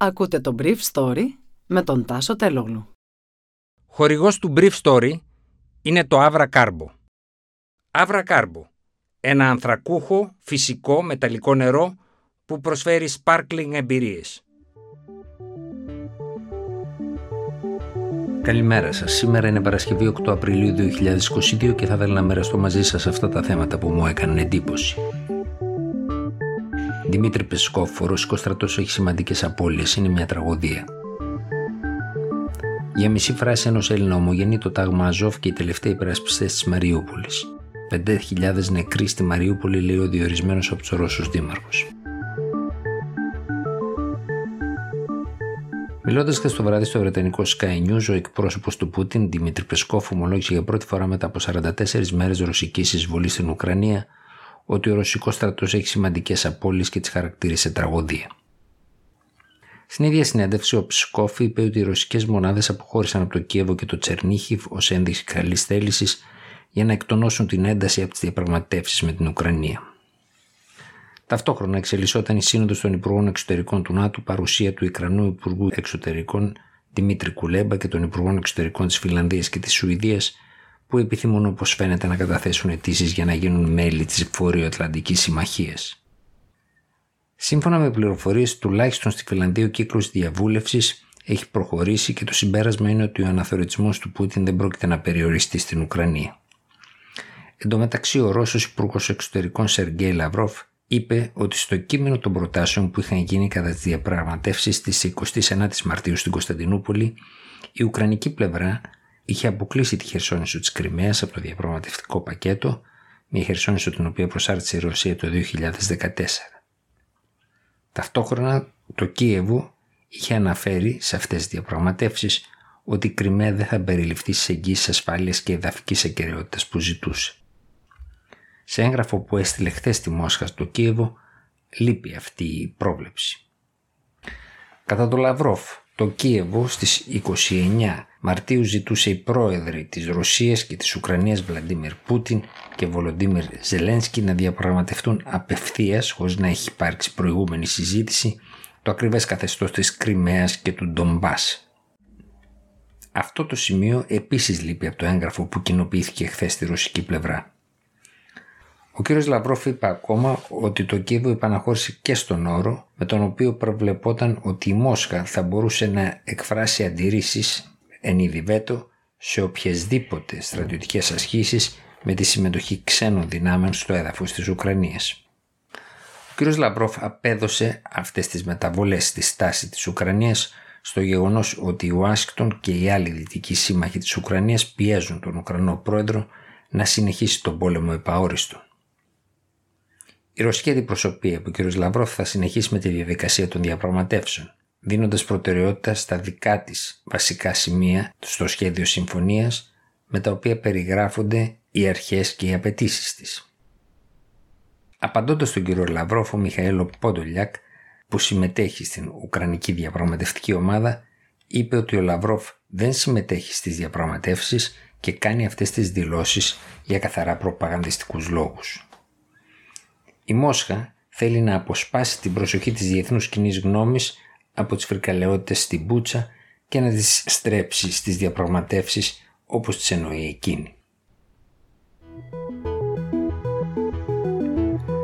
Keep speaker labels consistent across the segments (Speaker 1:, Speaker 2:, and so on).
Speaker 1: Ακούτε το Brief Story με τον Τάσο Τελόγλου.
Speaker 2: Χορηγός του Brief Story είναι το Avra Carbo. Avra Carbo, ένα ανθρακούχο, φυσικό, μεταλλικό νερό που προσφέρει sparkling εμπειρίες.
Speaker 3: Καλημέρα σας. Σήμερα είναι Παρασκευή 8 Απριλίου 2022 και θα ήθελα να μοιραστώ μαζί σας αυτά τα θέματα που μου έκαναν εντύπωση. Δημήτρη Πεσκόφ, ο Ρωσικός στρατός έχει σημαντικές απώλειες. Είναι μια τραγωδία. Για μισή φράση ενός Έλληνα ομογενή το τάγμα Αζόφ και οι τελευταίοι υπερασπιστές της Μαριούπολης. 5.000 νεκροί στη Μαριούπολη, λέει ο διορισμένος από τους Ρώσους Δήμαρχους. Μιλώντας χθες το βράδυ στο βρετανικό Sky News, ο εκπρόσωπος του Πούτιν, Δημήτρη Πεσκόφ, ομολόγησε για πρώτη φορά μετά από 44 μέρες ρωσικής εισβολής στην Ουκρανία ότι ο ρωσικός στρατός έχει σημαντικές απώλειες και τις χαρακτήρισε τραγωδία. Στην ίδια συνέντευξη, ο Ψκόφ είπε ότι οι ρωσικές μονάδες αποχώρησαν από το Κίεβο και το Τσερνίχιβ ως ένδειξη καλής θέλησης για να εκτονώσουν την ένταση από τις διαπραγματεύσεις με την Ουκρανία. Ταυτόχρονα εξελισσόταν η σύνοδος των Υπουργών Εξωτερικών του ΝΑΤΟ παρουσία του Ικρανού Υπουργού Εξωτερικών Δημήτρη Κουλέμπα και των Υπουργών Εξωτερικών της Φιλανδίας και της Σουηδίας που επιθυμούν όπως φαίνεται να καταθέσουν αιτήσεις για να γίνουν μέλη της Βόρειο-Ατλαντική Συμμαχίας. Σύμφωνα με πληροφορίες, τουλάχιστον στη Φιλανδία ο κύκλος διαβούλευσης έχει προχωρήσει και το συμπέρασμα είναι ότι ο αναθεωρητισμός του Πούτιν δεν πρόκειται να περιοριστεί στην Ουκρανία. Εν τω μεταξύ, ο Ρώσος Υπουργός Εξωτερικών Σεργέη Λαυρόφ είπε ότι στο κείμενο των προτάσεων που είχαν γίνει κατά τις διαπραγματεύσεις της 29η Μαρτίου στην Κωνσταντινούπολη, η Ουκρανική πλευρά είχε αποκλείσει τη Χερσόνησο της Κρυμαίας από το διαπραγματευτικό πακέτο, μια Χερσόνησο την οποία προσάρτησε η Ρωσία το 2014. Ταυτόχρονα το Κίεβο είχε αναφέρει σε αυτές τις διαπραγματεύσεις ότι η Κρυμαία δεν θα περιληφθεί σε εγγύσεις ασφάλειας και εδαφικής ακεραιότητας που ζητούσε. Σε έγγραφο που έστειλε χθες στη Μόσχα στο Κίεβο, λείπει αυτή η πρόβλεψη. Κατά το Λαυρόφ, το Κίεβο στις 29 Μαρτίου ζητούσε οι πρόεδροι της Ρωσίας και της Ουκρανίας Βλαντίμιρ Πούτιν και Βολοντίμιρ Ζελένσκι να διαπραγματευτούν απευθείας χωρίς να έχει υπάρξει προηγούμενη συζήτηση το ακριβές καθεστώς της Κρυμαίας και του Ντομπάς. Αυτό το σημείο επίσης λείπει από το έγγραφο που κοινοποιήθηκε χθες στη ρωσική πλευρά. Ο κ. Λαυρόφ είπε ακόμα ότι το Κίεβο υπαναχώρησε και στον όρο με τον οποίο προβλεπόταν ότι η Μόσχα θα μπορούσε να εκφράσει αντιρρήσεις εν είδη βέτο σε οποιεσδήποτε στρατιωτικές ασκήσεις με τη συμμετοχή ξένων δυνάμεων στο έδαφος της Ουκρανίας. Ο κ. Λαβρόφ απέδωσε αυτές τις μεταβολές στη στάση της Ουκρανίας στο γεγονός ότι η Ουάσιγκτον και οι άλλοι δυτικοί σύμμαχοι της Ουκρανίας πιέζουν τον Ουκρανό πρόεδρο να συνεχίσει τον πόλεμο επ' αόριστο. Η ρωσική αντιπροσωπεία που ο κ. Λαβρόφ θα συνεχίσει με τη διαδικασία των διαπραγματεύσεων δίνοντας προτεραιότητα στα δικά της βασικά σημεία στο σχέδιο συμφωνίας με τα οποία περιγράφονται οι αρχές και οι απαιτήσεις της. Απαντώντας τον κύριο Λαυρόφο Μιχαήλο Πόντολιακ που συμμετέχει στην Ουκρανική διαπραγματευτική ομάδα είπε ότι ο Λαυρόφ δεν συμμετέχει στις διαπραγματεύσεις και κάνει αυτές τις δηλώσεις για καθαρά προπαγανδιστικούς λόγους. Η Μόσχα θέλει να αποσπάσει την προσοχή της διεθνούς κοινής γνώμης από τις φρικαλαιότητες στην Μπούτσα και να τις στρέψει στις διαπραγματεύσεις όπως τις εννοεί εκείνη.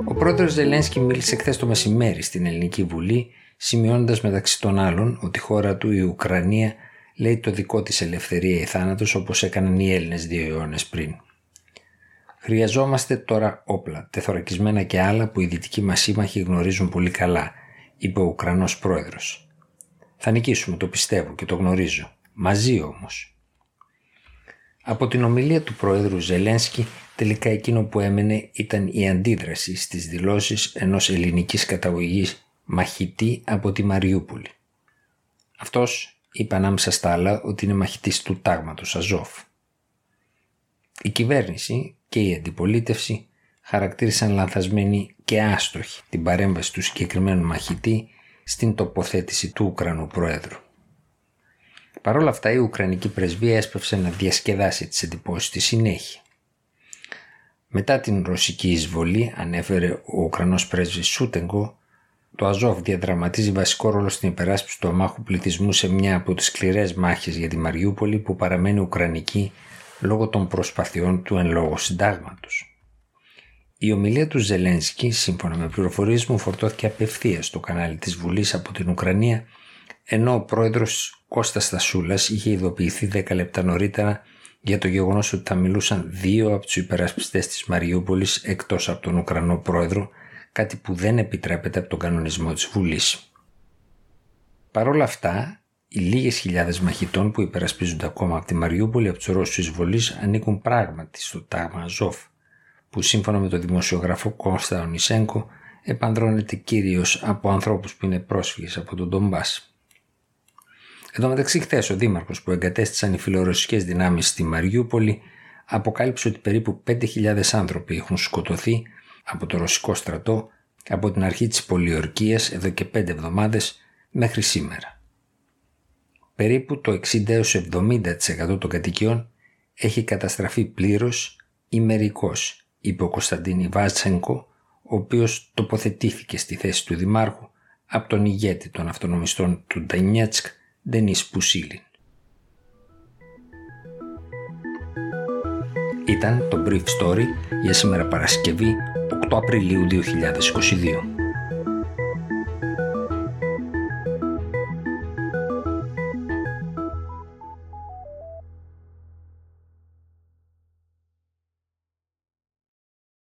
Speaker 3: Ο πρόεδρος Ζελένσκι μίλησε χθες το μεσημέρι στην Ελληνική Βουλή σημειώνοντας μεταξύ των άλλων ότι η χώρα του η Ουκρανία λέει το δικό της ελευθερία ή θάνατος όπως έκαναν οι Έλληνες δύο αιώνες πριν. Χρειαζόμαστε τώρα όπλα, τεθωρακισμένα και άλλα που οι δυτικοί μας σύμμαχοι γνωρίζουν πολύ καλά, είπε ο Ουκρανός πρόεδρος. Θα νικήσουμε, το πιστεύω και το γνωρίζω. Μαζί όμως. Από την ομιλία του Προέδρου Ζελένσκι τελικά εκείνο που έμενε ήταν η αντίδραση στις δηλώσεις ενός ελληνικής καταγωγής μαχητή από τη Μαριούπολη. Αυτός είπε ανάμεσα στα άλλα ότι είναι μαχητής του τάγματος Αζόφ. Η κυβέρνηση και η αντιπολίτευση χαρακτήρισαν λανθασμένη και άστοχη την παρέμβαση του συγκεκριμένου μαχητή στην τοποθέτηση του Ουκρανού Προέδρου. Παρ' όλα αυτά η Ουκρανική πρεσβεία έσπευσε να διασκεδάσει τις εντυπώσεις στη συνέχεια. Μετά την ρωσική εισβολή, ανέφερε ο Ουκρανός πρέσβης Σούτεγκο, το Αζόφ διαδραματίζει βασικό ρόλο στην υπεράσπιση του αμάχου πληθυσμού σε μια από τις σκληρές μάχες για τη Μαριούπολη που παραμένει ουκρανική λόγω των προσπαθειών του εν λόγω συντάγματος. Η ομιλία του Ζελένσκι, σύμφωνα με πληροφορίες μου, φορτώθηκε απευθείας στο κανάλι της Βουλής από την Ουκρανία, ενώ ο πρόεδρος Κώστας Στασούλας είχε ειδοποιηθεί 10 λεπτά νωρίτερα για το γεγονός ότι θα μιλούσαν δύο από τους υπερασπιστές της Μαριούπολης εκτός από τον Ουκρανό πρόεδρο, κάτι που δεν επιτρέπεται από τον κανονισμό της Βουλής. Παρ' όλα αυτά, οι λίγες χιλιάδες μαχητών που υπερασπίζονται ακόμα από τη Μαριούπολη από τους Ρώσους εισβολής ανήκουν πράγματι στο τάγμα Αζόφ, που σύμφωνα με τον δημοσιογράφο Κώστα Ονισέγκο επανδρώνεται κυρίως από ανθρώπους που είναι πρόσφυγες από τον Ντομπά. Εδώ μεταξύ χθες ο Δήμαρχος που εγκατέστησαν οι φιλορωσικές δυνάμεις στη Μαριούπολη αποκάλυψε ότι περίπου 5.000 άνθρωποι έχουν σκοτωθεί από το ρωσικό στρατό από την αρχή της πολιορκίας εδώ και 5 εβδομάδες μέχρι σήμερα. Περίπου το 60-70% των κατοικιών έχει καταστραφεί πλήρως ή μερικώς, είπε ο Κωνσταντίνη Βάτσενκο, ο οποίος τοποθετήθηκε στη θέση του Δημάρχου από τον ηγέτη των αυτονομιστών του Ντανιέτσκ, Ντενίς Πουσίλιν. Ήταν το Brief Story για σήμερα Παρασκευή 8 Απριλίου 2022.